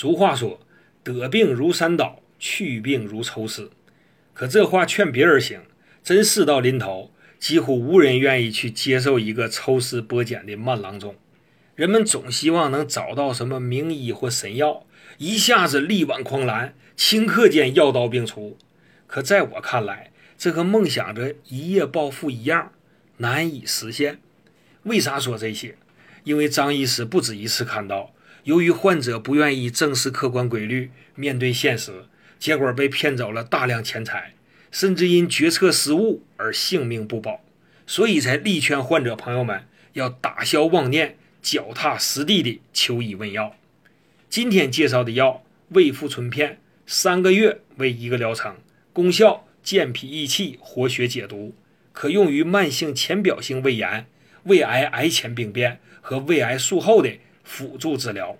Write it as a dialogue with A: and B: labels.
A: 俗话说：“得病如山倒，去病如抽丝。”可这话劝别人行，真事到临头，几乎无人愿意去接受一个抽丝剥茧的慢郎中。人们总希望能找到什么名医或神药，一下子力挽狂澜，顷刻间药到病除。可在我看来，这和梦想着一夜暴富一样，难以实现。为啥说这些？因为张医师不止一次看到，由于患者不愿意正视客观规律，面对现实。结果被骗走了大量钱财，甚至因决策失误而性命不保，所以才力劝患者朋友们要打消妄念，脚踏实地的求医问药。今天介绍的药胃复醇片，三个月为一个疗程，功效健脾益气、活血解毒，可用于慢性浅表性胃炎、胃癌癌前病变和胃癌术后的辅助治疗。